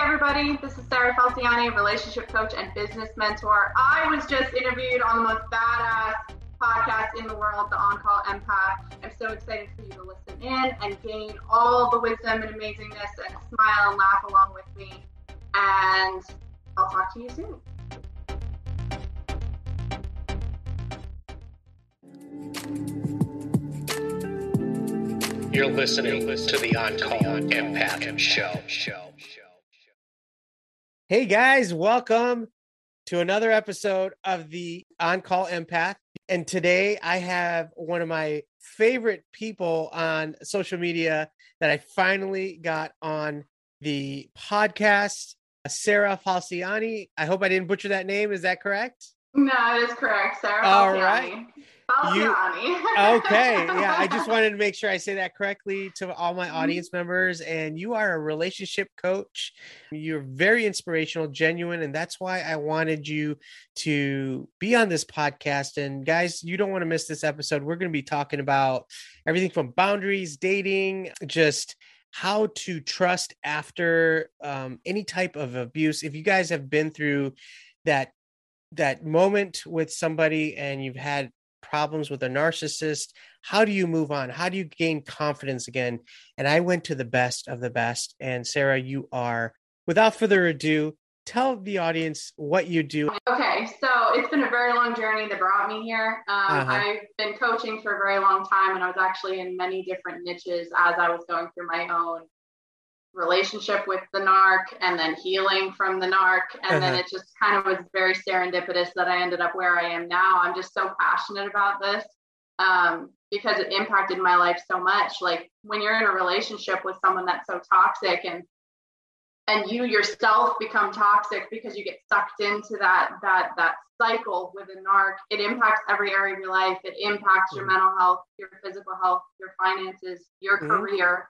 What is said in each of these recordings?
everybody. This is Sarah Falciani, relationship coach and business mentor. I was just interviewed on the most badass podcast in the world, the On Call Empath. I'm so excited for you to listen in and gain all the wisdom and amazingness and smile and laugh along with me. And I'll talk to you soon. You're listening to the On Call Empath show Show. Hey guys, welcome to another episode of the On Call Empath. And today I have one of my favorite people on social media that I finally got on the podcast, Sarah Falciani. I hope I didn't butcher that name. Is that correct? No, it is correct, Sarah. All Falciani. right. You- okay yeah i just wanted to make sure i say that correctly to all my audience members and you are a relationship coach. You're very inspirational genuine and that's why i wanted you to be on this podcast. And guys you don't want to miss this episode. We're going to be talking about everything from boundaries dating just how to trust after um, any type of abuse. If you guys have been through that that moment with somebody and you've had problems with a narcissist? How do you move on? How do you gain confidence again? And i went to the best of the best. And sarah you are without further ado tell the audience what you do. Okay, so it's been a very long journey that brought me here. Um, Uh-huh. I've been coaching for a very long time, and I was actually in many different niches as I was going through my own relationship with the narc and then healing from the narc. And then Uh-huh. it just kind of was very serendipitous that I ended up where I am now. I'm just so passionate about this um, because it impacted my life so much. Like when you're in a relationship with someone that's so toxic and and you yourself become toxic because you get sucked into that that that cycle with a narc it impacts every area of your life it impacts your Mhm. mental health your physical health your finances your Mhm. career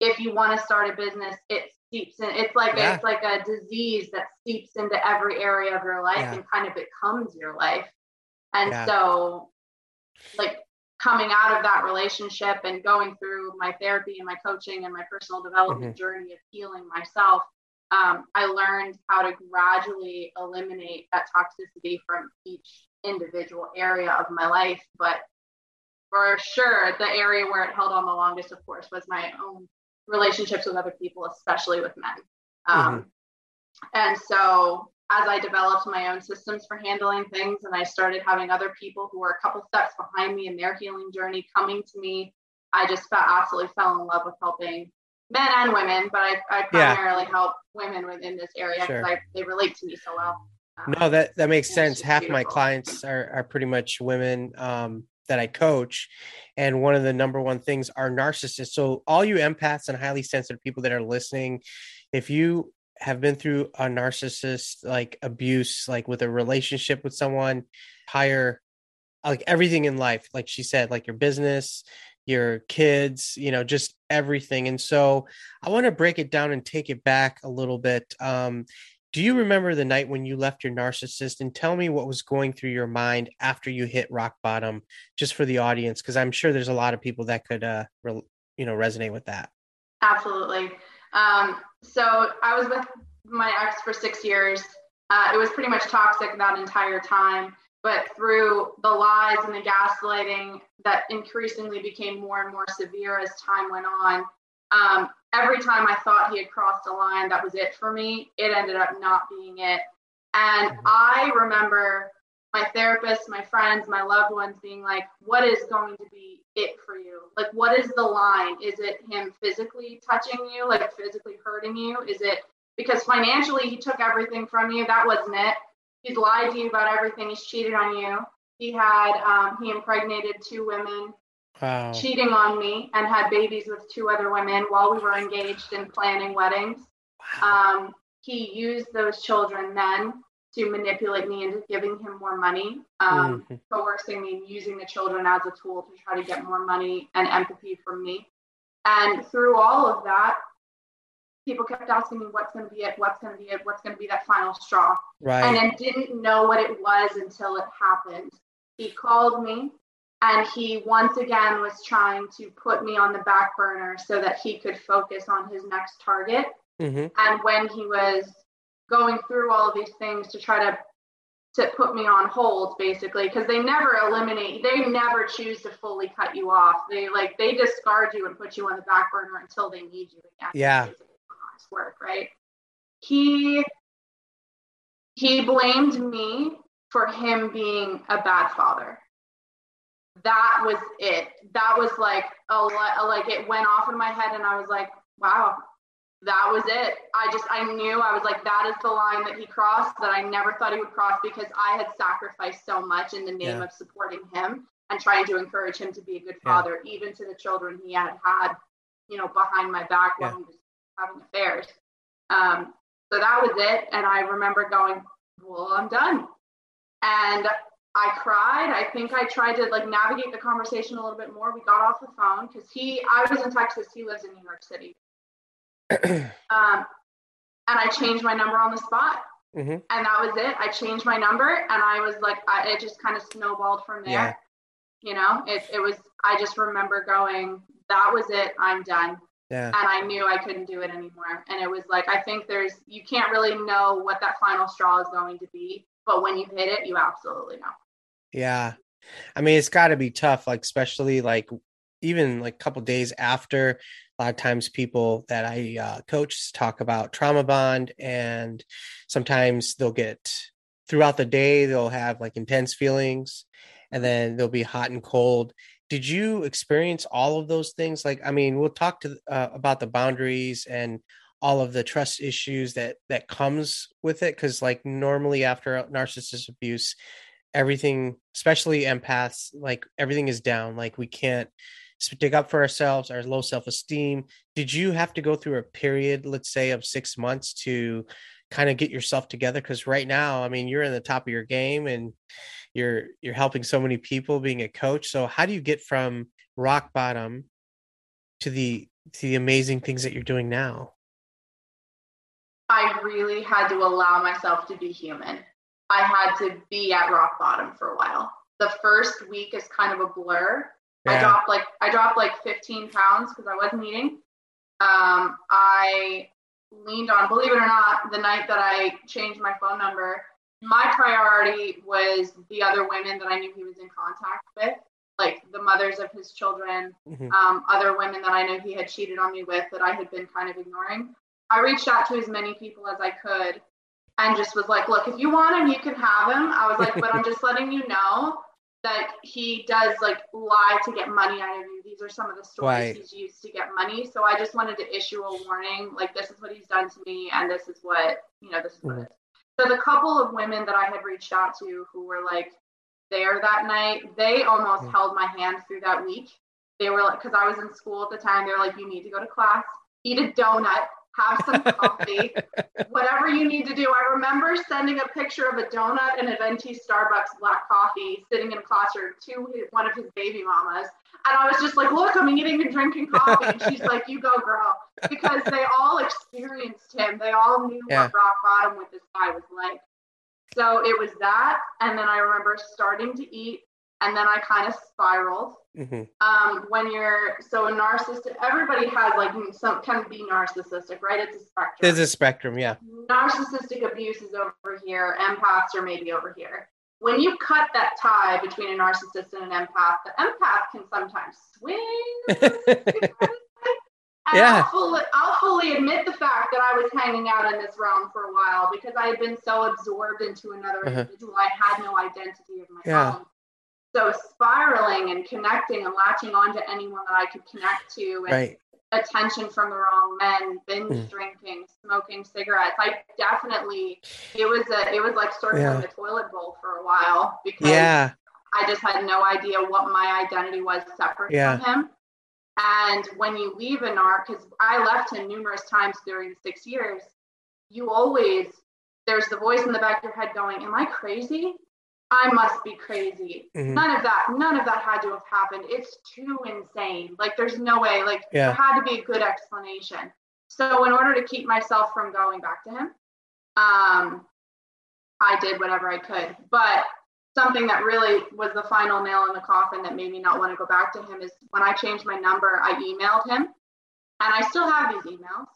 if you want to start a business it seeps in it's like Yeah. it's like a disease that seeps into every area of your life Yeah. and kind of becomes your life and Yeah. so like coming out of that relationship and going through my therapy and my coaching and my personal development journey of healing myself, um, I learned how to gradually eliminate that toxicity from each individual area of my life. But for sure, the area where it held on the longest, of course, was my own relationships with other people, especially with men. Um, And so as I developed my own systems for handling things and I started having other people who were a couple steps behind me in their healing journey coming to me, I just felt absolutely fell in love with helping men and women, but I, I Yeah. primarily help women within this area because Sure. They relate to me so well. Um, no that that makes sense half my clients are, are pretty much women um, that i coach and one of the number one things are narcissists. So all you empaths and highly sensitive people that are listening if you have been through a narcissist like abuse like with a relationship with someone higher like everything in life like she said like your business your kids you know just everything. And so i want to break it down and take it back a little bit. Um do you remember the night when you left your narcissist and tell me what was going through your mind after you hit rock bottom just for the audience because i'm sure there's a lot of people that could uh re- you know resonate with that Absolutely. Um, so I was with my ex for six years. Uh, it was pretty much toxic that entire time, but through the lies and the gaslighting that increasingly became more and more severe as time went on. Um, every time I thought he had crossed a line, that was it for me. It ended up not being it. And Mhm. I remember my therapist, my friends, my loved ones being like, what is going to be it for you? Like, what is the line? Is it him physically touching you, like physically hurting you? Is it because financially he took everything from you? That wasn't it. He's lied to you about everything. He's cheated on you. He had, um, he impregnated two women, wow cheating on me, and had babies with two other women while we were engaged in planning weddings. wow Um, he used those children then to manipulate me into giving him more money, um, Mhm. coercing me, and using the children as a tool to try to get more money and empathy from me. And through all of that, people kept asking me, what's going to be it? What's going to be it? What's going to be that final straw? right And I didn't know what it was until it happened. He called me and he once again was trying to put me on the back burner so that he could focus on his next target. Mm-hmm. And when he was going through all of these things to try to to put me on hold basically because they never eliminate they never choose to fully cut you off. They like they discard you and put you on the back burner until they need you again. Yeah. work right? He he blamed me for him being a bad father that was it that was like a like it went off in my head and i was like wow that was it i just i knew i was like that is the line that he crossed that i never thought he would cross because i had sacrificed so much in the name Yeah. of supporting him and trying to encourage him to be a good Yeah. father even to the children he had had you know behind my back while Yeah. he was having affairs um, so that was it and i remember going well i'm done and I cried. I think I tried to like navigate the conversation a little bit more. We got off the phone because he, I was in Texas. He lives in New York City. Um, and I changed my number on the spot. Mhm. And that was it. I changed my number and I was like, I, it just kind of snowballed from there. Yeah. You know, it, it was, I just remember going, that was it. I'm done. yeah. And I knew I couldn't do it anymore. And it was like, I think there's, you can't really know what that final straw is going to be. But when you hit it, you absolutely know. Yeah. I mean, it's got to be tough, like, especially like even like a couple days after. A lot of times, people that I uh, coach talk about trauma bond, and sometimes they'll get throughout the day, they'll have like intense feelings, and then they'll be hot and cold. Did you experience all of those things? Like, I mean, we'll talk to uh, about the boundaries and all of the trust issues that that comes with it because like normally after narcissist abuse everything especially empaths like everything is down like we can't stick up for ourselves our low self-esteem. Did you have to go through a period let's say of six months to kind of get yourself together? Because right now i mean you're in the top of your game and you're you're helping so many people being a coach. So how do you get from rock bottom to the to the amazing things that you're doing now? I really had to allow myself to be human. I had to be at rock bottom for a while. The first week is kind of a blur. I dropped like I dropped like 15 pounds because I wasn't eating. Um, I leaned on, believe it or not, the night that I changed my phone number, my priority was the other women that I knew he was in contact with, like the mothers of his children, Mhm. um, other women that I know he had cheated on me with that I had been kind of ignoring. I reached out to as many people as I could and just was like, look, if you want him, you can have him. I was like, but I'm just letting you know that he does like lie to get money out of you. These are some of the stories Right. he's used to get money. So I just wanted to issue a warning, like this is what he's done to me and this is what, you know, this is what it is. So the couple of women that I had reached out to who were like there that night, they almost Mhm. held my hand through that week. They were like, because I was in school at the time, they were like, you need to go to class, eat a donut, have some coffee, whatever you need to do. I remember sending a picture of a donut and a venti Starbucks black coffee sitting in a classroom to his, one of his baby mamas. And I was just like, look, I'm eating and drinking coffee. And she's like, you go, girl. Because they all experienced him. They all knew Yeah. what rock bottom with this guy was like. So it was that. And then I remember starting to eat. And then I kind of spiraled Mhm. um, when you're so a narcissist everybody has like some can be narcissistic right it's a spectrum There's a spectrum, yeah. narcissistic abuse is over here empaths are maybe over here when you cut that tie between a narcissist and an empath the empath can sometimes swing and Yeah. I'll, fully, I'll fully admit the fact that I was hanging out in this realm for a while because I had been so absorbed into another Uh-huh. individual. I had no identity of my Yeah. own. So spiraling and connecting and latching onto anyone that I could connect to and right. attention from the wrong men, binge Mm. drinking, smoking cigarettes. I definitely it was a it was like circling Yeah. the toilet bowl for a while because Yeah. I just had no idea what my identity was separate Yeah. from him. And when you leave a narc, because I left him numerous times during the six years, you always, there's the voice in the back of your head going, Am I crazy? I must be crazy. Mhm. None of that, none of that had to have happened. It's too insane. Like, there's no way. Like, Yeah. there had to be a good explanation. So, in order to keep myself from going back to him, um, I did whatever I could. But something that really was the final nail in the coffin that made me not want to go back to him is when I changed my number, I emailed him. And I still have these emails.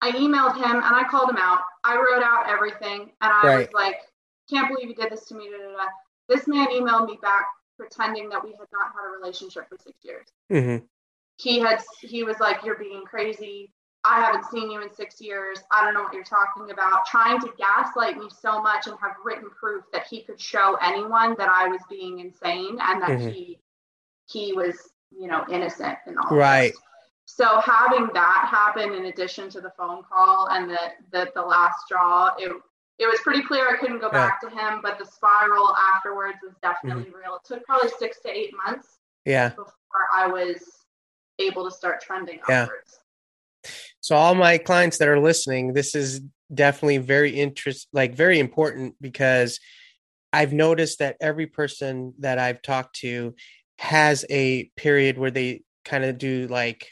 I emailed him and I called him out. I wrote out everything and I Right. was like, can't believe you did this to me. Da, da, da. This man emailed me back pretending that we had not had a relationship for six years. Mm-hmm. He had he was like, You're being crazy. I haven't seen you in six years. I don't know what you're talking about. Trying to gaslight me so much and have written proof that he could show anyone that I was being insane and that Mhm. he he was, you know, innocent in all Right. this. So having that happen in addition to the phone call and the the, the last straw, it it was pretty clear I couldn't go Yeah. back to him, but the spiral afterwards was definitely mm-hmm. real. It took probably six to eight months Yeah. before I was able to start trending Yeah. upwards. So all my clients that are listening, this is definitely very interest like very important because I've noticed that every person that I've talked to has a period where they kind of do like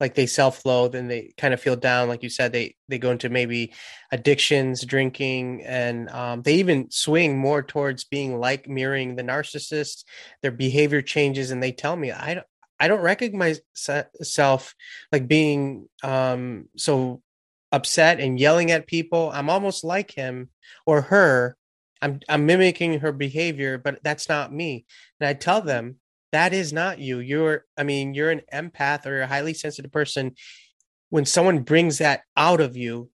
like they self-loathe and they kind of feel down like you said they they go into maybe addictions drinking and um, they even swing more towards being like mirroring the narcissist their behavior changes and they tell me i don't i don't recognize myself like being um so upset and yelling at people. I'm almost like him or her. I'm i'm mimicking her behavior but that's not me. And i tell them that is not you you're i mean you're an empath or a highly sensitive person. When someone brings that out of you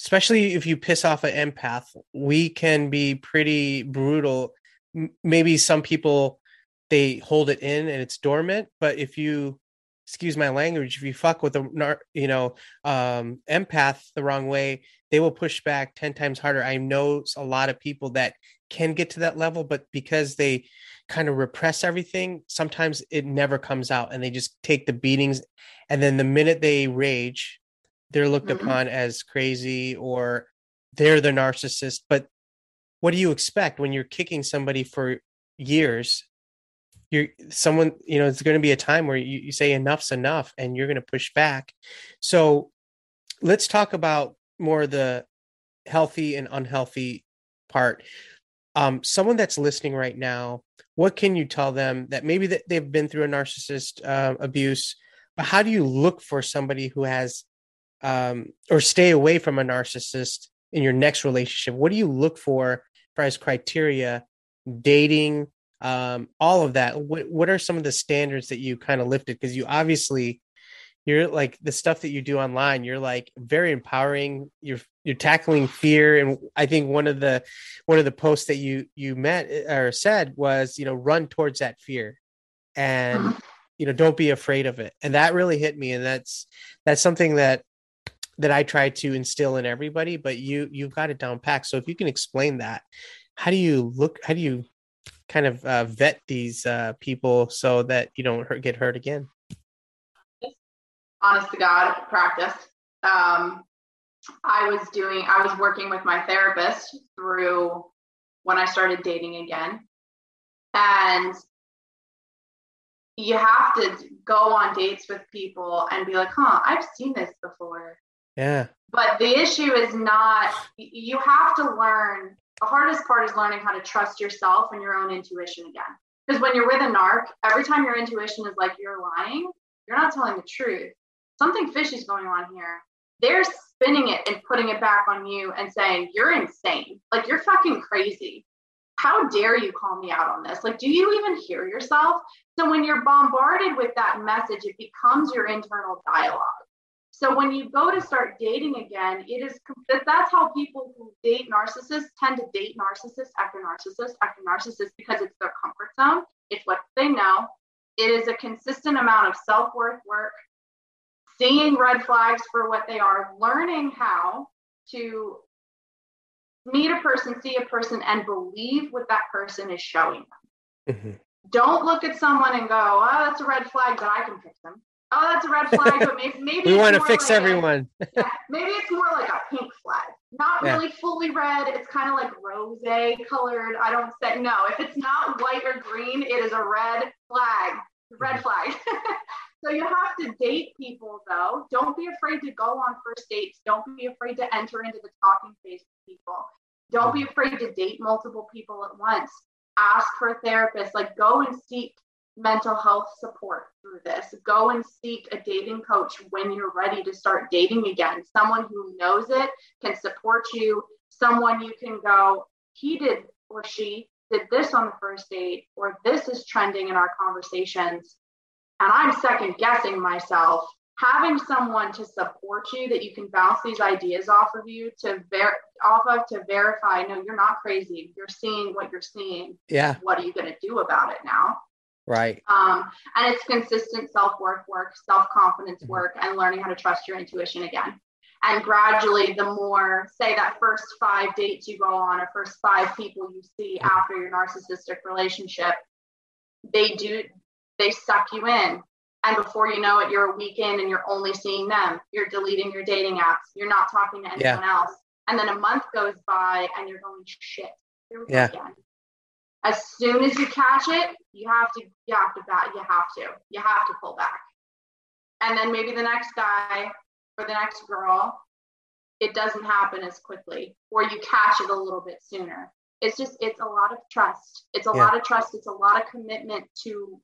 especially if you piss off an empath we can be pretty brutal. Maybe some people they hold it in and it's dormant but if you excuse my language if you fuck with a you know um empath the wrong way they will push back 10 times harder. I know a lot of people that can get to that level but because they kind of repress everything sometimes it never comes out and they just take the beatings and then the minute they rage they're looked Mhm. upon as crazy or they're the narcissist but what do you expect when you're kicking somebody for years? You're someone you know it's going to be a time where you, you say enough's enough and you're going to push back. So let's talk about more the healthy and unhealthy part. Um someone that's listening right now what can you tell them that maybe that they've been through a narcissist uh, abuse but how do you look for somebody who has um or stay away from a narcissist in your next relationship? What do you look for as criteria dating um all of that? What what are some of the standards that you kind of lifted? Because you obviously you're like the stuff that you do online you're like very empowering you're you're tackling fear and i think one of the one of the posts that you you met uh, or said was you know run towards that fear and you know don't be afraid of it and that really hit me and that's that's something that that i try to instill in everybody but you you've got it down packed so if you can explain that how do you look how do you kind of uh, vet these uh, people so that you don't hurt, get hurt again honest to God, practice. Um, I was doing, I was working with my therapist through when I started dating again. And you have to go on dates with people and be like, huh, I've seen this before. yeah But the issue is not, you have to learn, the hardest part is learning how to trust yourself and your own intuition again. Because when you're with a narc, every time your intuition is like you're lying, you're not telling the truth. Something fishy is going on here. They're spinning it and putting it back on you and saying, You're insane. Like, you're fucking crazy. How dare you call me out on this? Like, do you even hear yourself? So, when you're bombarded with that message, it becomes your internal dialogue. So when you go to start dating again, it is that's how people who date narcissists tend to date narcissist after narcissist after narcissist because it's their comfort zone. It's what they know. It is a consistent amount of self-worth work, seeing red flags for what they are, learning how to meet a person, see a person, and believe what that person is showing them. Mhm. Don't look at someone and go, "Oh, that's a red flag, but I can fix them." Oh, that's a red flag, but maybe maybe we want to fix like a- everyone yeah, maybe it's more like a pink flag. Not Yeah. really fully red. It's kind of like rose colored. I don't say no. If it's not white or green, it is a red flag. Red flag. so you have to date people though. Don't be afraid to go on first dates. Don't be afraid to enter into the talking phase with people. Don't be afraid to date multiple people at once. Ask for a therapist. Like go and seek mental health support through this. Go and seek a dating coach when you're ready to start dating again. Someone who knows it, can support you, someone you can go, he did or she did this on the first date, or this is trending in our conversations. And I'm second guessing myself. Having someone to support you that you can bounce these ideas off of you to ver- off of to verify, no, you're not crazy. You're seeing what you're seeing. Yeah. What are you going to do about it now? Right. Um, and it's consistent self work work, self confidence Mhm. work, and learning how to trust your intuition again. And gradually, the more, say, that first five dates you go on, or first five people you see Mhm. after your narcissistic relationship, they do, they suck you in. And before you know it, you're a week in and you're only seeing them. You're deleting your dating apps. You're not talking to anyone else. And then a month goes by and you're going, shit, here we Yeah. again. As soon as you catch it, you have to, you have to back, you have to, you have to pull back. And then maybe the next guy or the next girl, it doesn't happen as quickly, or you catch it a little bit sooner. It's just, it's a lot of trust. It's a Yeah. lot of trust. It's a lot of commitment to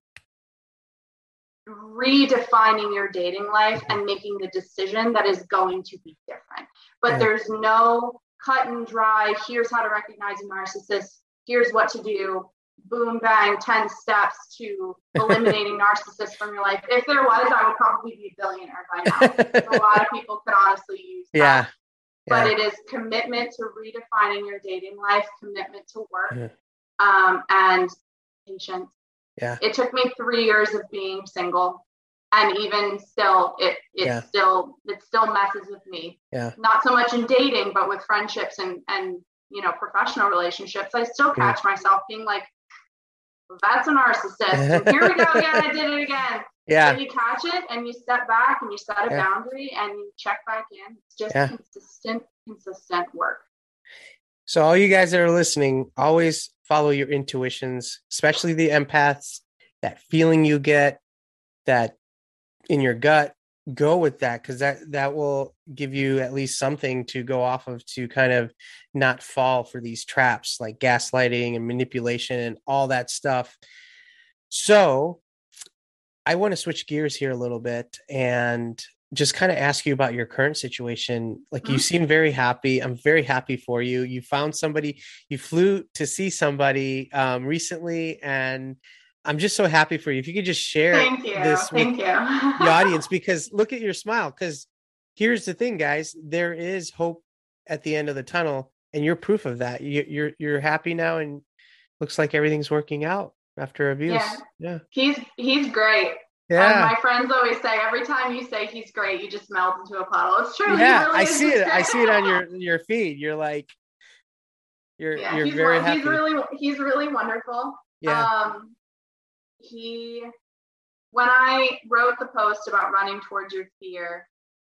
redefining your dating life and making the decision that is going to be different. But Yeah. there's no cut and dry, here's how to recognize a narcissist, here's what to do, boom, bang, 10 steps to eliminating narcissists from your life. If there was, I would probably be a billionaire by now. a lot of people could honestly use that. yeah. But Yeah. it is commitment to redefining your dating life, commitment to work, Yeah. um, and patience. Yeah. It took me three years of being single, and even still, it it Yeah. still it still messes with me. Yeah. Not so much in dating, but with friendships and and you know professional relationships. I still Yeah. catch myself being like, "That's a narcissist." Here we go again. I did it again. Yeah. You catch it and you step back and you set a Yeah. boundary and you check back in. It's just Yeah. consistent, consistent work. So all you guys that are listening, always follow your intuitions, especially the empaths. That feeling you get, that in your gut, go with that because that that will give you at least something to go off of to kind of not fall for these traps like gaslighting and manipulation and all that stuff. So I want to switch gears here a little bit and just kind of ask you about your current situation. Like you Mhm. seem very happy. I'm very happy for you. You found somebody, you flew to see somebody um, recently, and I'm just so happy for you. If you could just share Thank you. this with you. the audience, because look at your smile. Because here's the thing, guys, there is hope at the end of the tunnel, and you're proof of that. You, you're you're happy now, and looks like everything's working out after abuse. Yeah. Yeah. he's he's great. And Yeah. my friends always say every time you say he's great, you just melt into a puddle. It's true. yeah really i see it i see it on your your feed you're like you're yeah, you're he's, very happy he's really he's really wonderful. yeah Um, he, when I wrote the post about running towards your fear,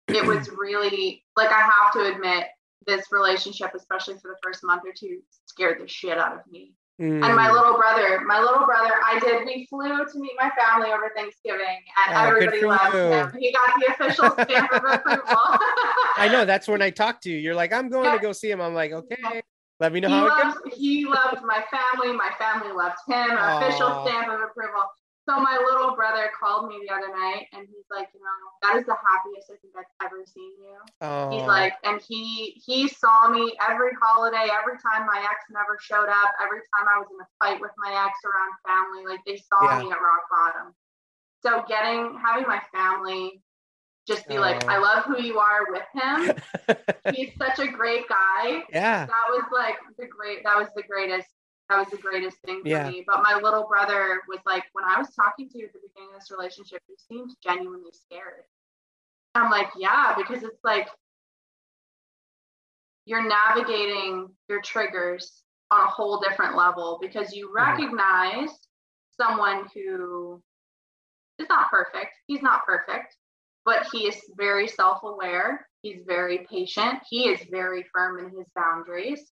it was really like I have to admit this relationship, especially for the first month or two, scared the shit out of me. And my Mm. little brother, my little brother, I did. We flew to meet my family over Thanksgiving, and Oh, everybody loved you. him. He got the official stamp of approval. i know that's when i talked to you you're like i'm going Yeah. to go see him i'm like okay let me know he how it loved, goes he loved my family. My family loved him. Official stamp of approval. So my little brother called me the other night, and he's like, you know, that is the happiest I think I've ever seen you. oh He's like, and he he saw me every holiday, every time my ex never showed up, every time I was in a fight with my ex around family, like they saw Yeah. me at rock bottom. So getting having my family just be like, Oh. I love who you are with him. He's such a great guy yeah that was like the great that was the greatest that was the greatest thing for Yeah. me. But my little brother was like when i was talking to you at the beginning of this relationship you seemed genuinely scared. I'm like yeah because it's like you're navigating your triggers on a whole different level because you Mhm. recognize someone who is not perfect. He's not perfect but he is very self-aware. He's very patient. He is very firm in his boundaries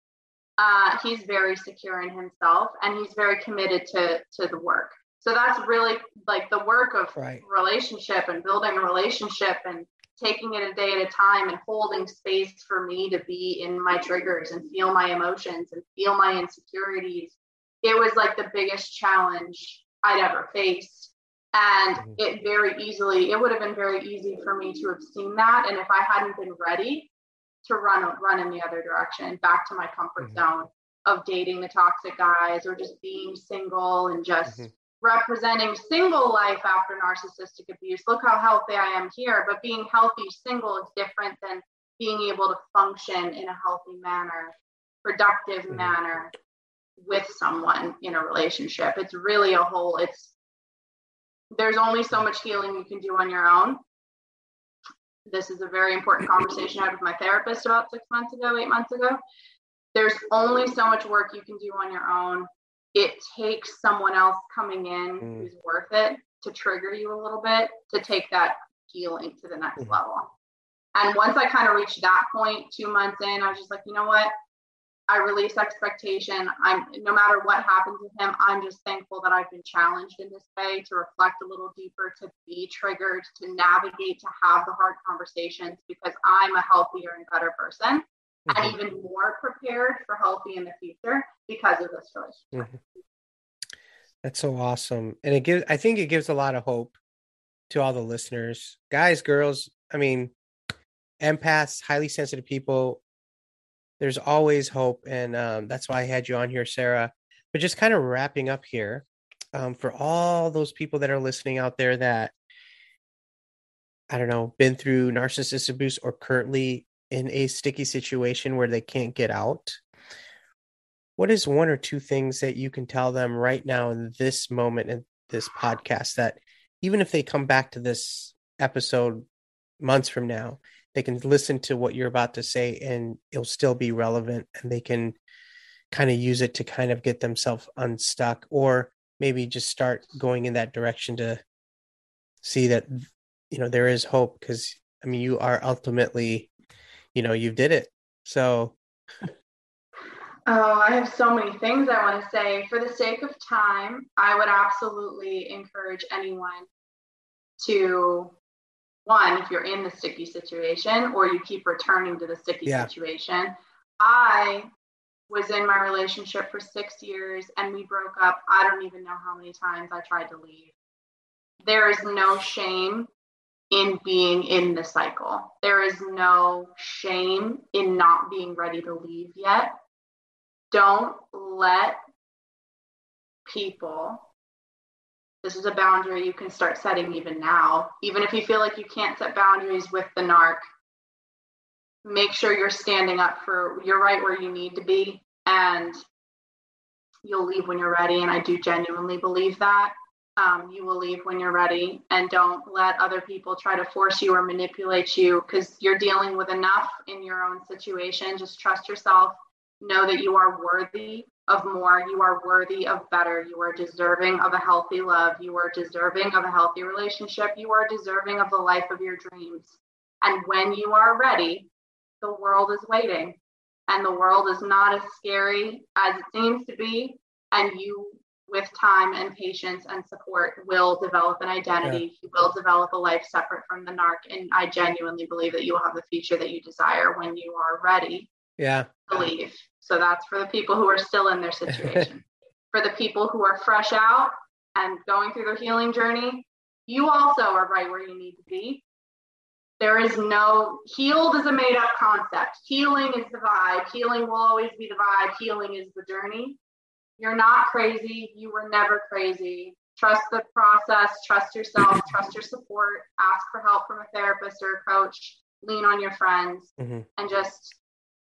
uh, he's very secure in himself and he's very committed to to the work so that's really like the work of Right. relationship and building a relationship and taking it a day at a time and holding space for me to be in my triggers and feel my emotions and feel my insecurities it was like the biggest challenge I'd ever faced. And mm-hmm. it very easily, it would have been very easy for me to have seen that. And if I hadn't been ready to run run in the other direction, back to my comfort mm-hmm. zone of dating the toxic guys or just being single and just mm-hmm. representing single life after narcissistic abuse. Look how healthy I am here. But being healthy single is different than being able to function in a healthy manner, productive mm-hmm. manner with someone in a relationship. It's really a whole, it's there's only so much healing you can do on your own. This is a very important conversation I had with my therapist about six months ago, eight months ago. There's only so much work you can do on your own. It takes someone else coming in mm. who's worth it to trigger you a little bit to take that healing to the next mm. level. And once I kind of reached that point, two months in, I was just like, you know what? I release expectation. I'm no matter what happens with him, I'm just thankful that I've been challenged in this way to reflect a little deeper, to be triggered, to navigate, to have the hard conversations because I'm a healthier and better person mm-hmm. and even more prepared for healthy in the future because of this choice. Mm-hmm. That's so awesome. And it gives I think it gives a lot of hope to all the listeners. Guys, girls, I mean, empaths, highly sensitive people, there's always hope. And um, that's why I had you on here, Sarah. But just kind of wrapping up here um, for all those people that are listening out there that, I don't know, been through narcissistic abuse or currently in a sticky situation where they can't get out. What is one or two things that you can tell them right now in this moment in this podcast that even if they come back to this episode months from now they can listen to what you're about to say and it'll still be relevant and they can kind of use it to kind of get themselves unstuck or maybe just start going in that direction to see that you know there is hope because i mean you are ultimately you know you did it. So oh i have so many things i want to say. For the sake of time i would absolutely encourage anyone to one, if you're in the sticky situation or you keep returning to the sticky yeah. situation. I was in my relationship for six years and we broke up. I don't even know how many times I tried to leave. There is no shame in being in the cycle. There is no shame in not being ready to leave yet. Don't let people this is a boundary you can start setting even now. Even if you feel like you can't set boundaries with the narc, make sure you're standing up for you're right where you need to be and you'll leave when you're ready. And I do genuinely believe that. Um, you will leave when you're ready and don't let other people try to force you or manipulate you because you're dealing with enough in your own situation. Just trust yourself. Know that you are worthy of more. You are worthy of better. You are deserving of a healthy love. You are deserving of a healthy relationship. You are deserving of the life of your dreams. And when you are ready, the world is waiting. And the world is not as scary as it seems to be. And you, with time and patience and support, will develop an identity. Yeah. You will develop a life separate from the narc. And I genuinely believe that you will have the future that you desire when you are ready. Yeah. To leave. So that's for the people who are still in their situation. for the people who are fresh out and going through their healing journey, you also are right where you need to be. There is no healed is a made up concept. Healing is the vibe. Healing will always be the vibe. Healing is the journey. You're not crazy. You were never crazy. Trust the process, trust yourself, trust your support, ask for help from a therapist or a coach, lean on your friends, mm-hmm. and just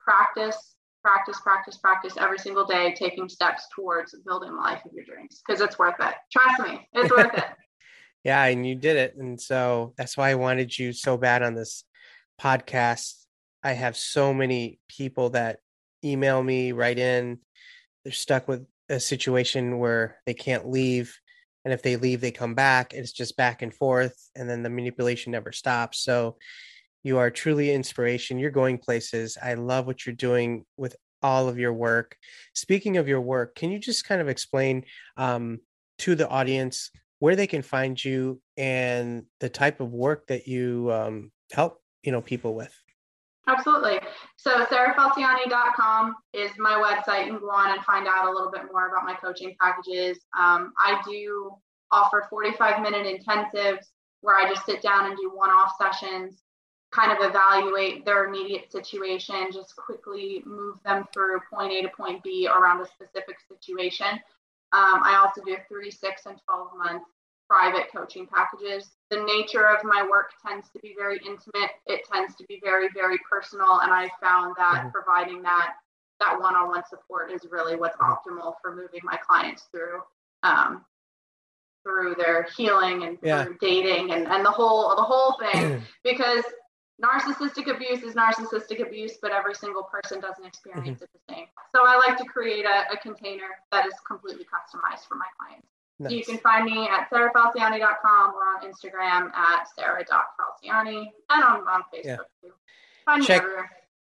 practice practice, practice, practice every single day, taking steps towards building the life of your dreams because it's worth it. Trust me, it's worth it. yeah, and you did it. And so that's why I wanted you so bad on this podcast. I have so many people that email me, write in, they're stuck with a situation where they can't leave. And if they leave, they come back. It's just back and forth. And then the manipulation never stops. So you are truly inspiration. You're going places. I love what you're doing with all of your work. Speaking of your work, can you just kind of explain um, to the audience where they can find you and the type of work that you um, help you know people with? Absolutely. So sarahfalciani.com is my website. You can go on and find out a little bit more about my coaching packages. Um, I do offer 45 minute intensives where I just sit down and do one off sessions, kind of evaluate their immediate situation, just quickly move them through point A to point B around a specific situation. Um, I also do three, six, and 12 month private coaching packages. The nature of my work tends to be very intimate. It tends to be very, very personal. And I found that mm-hmm. providing that that one-on-one support is really what's mm-hmm. optimal for moving my clients through um, through their healing and yeah. dating and, and the whole the whole thing because narcissistic abuse is narcissistic abuse but every single person doesn't experience mm-hmm. it the same so i like to create a, a container that is completely customized for my clients Nice. You can find me at sarahfalciani.com or on Instagram at sarah.falciani and on, on Facebook yeah. too. Find check,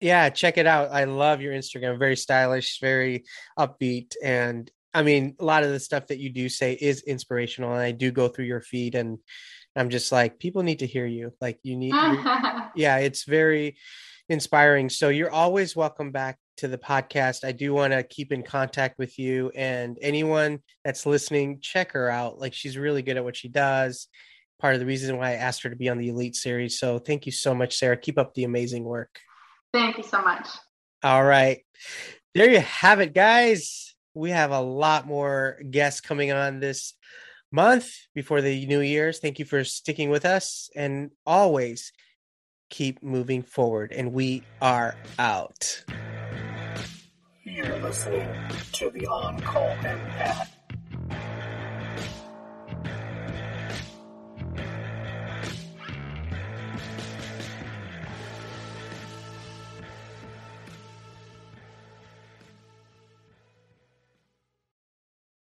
Yeah, check it out. I love your Instagram. Very stylish, very upbeat. And I mean, a lot of the stuff that you do say is inspirational. And I do go through your feed and I'm just like, people need to hear you. Like, you need, yeah, it's very inspiring. So you're always welcome back to the podcast. I do want to keep in contact with you and anyone that's listening, check her out. Like she's really good at what she does. Part of the reason why I asked her to be on the Elite series. So thank you so much, Sarah. Keep up the amazing work. Thank you so much. All right. There you have it, guys. We have a lot more guests coming on this month before the New Year's. Thank you for sticking with us and always keep moving forward. And we are out. You're listening to the On Call Empath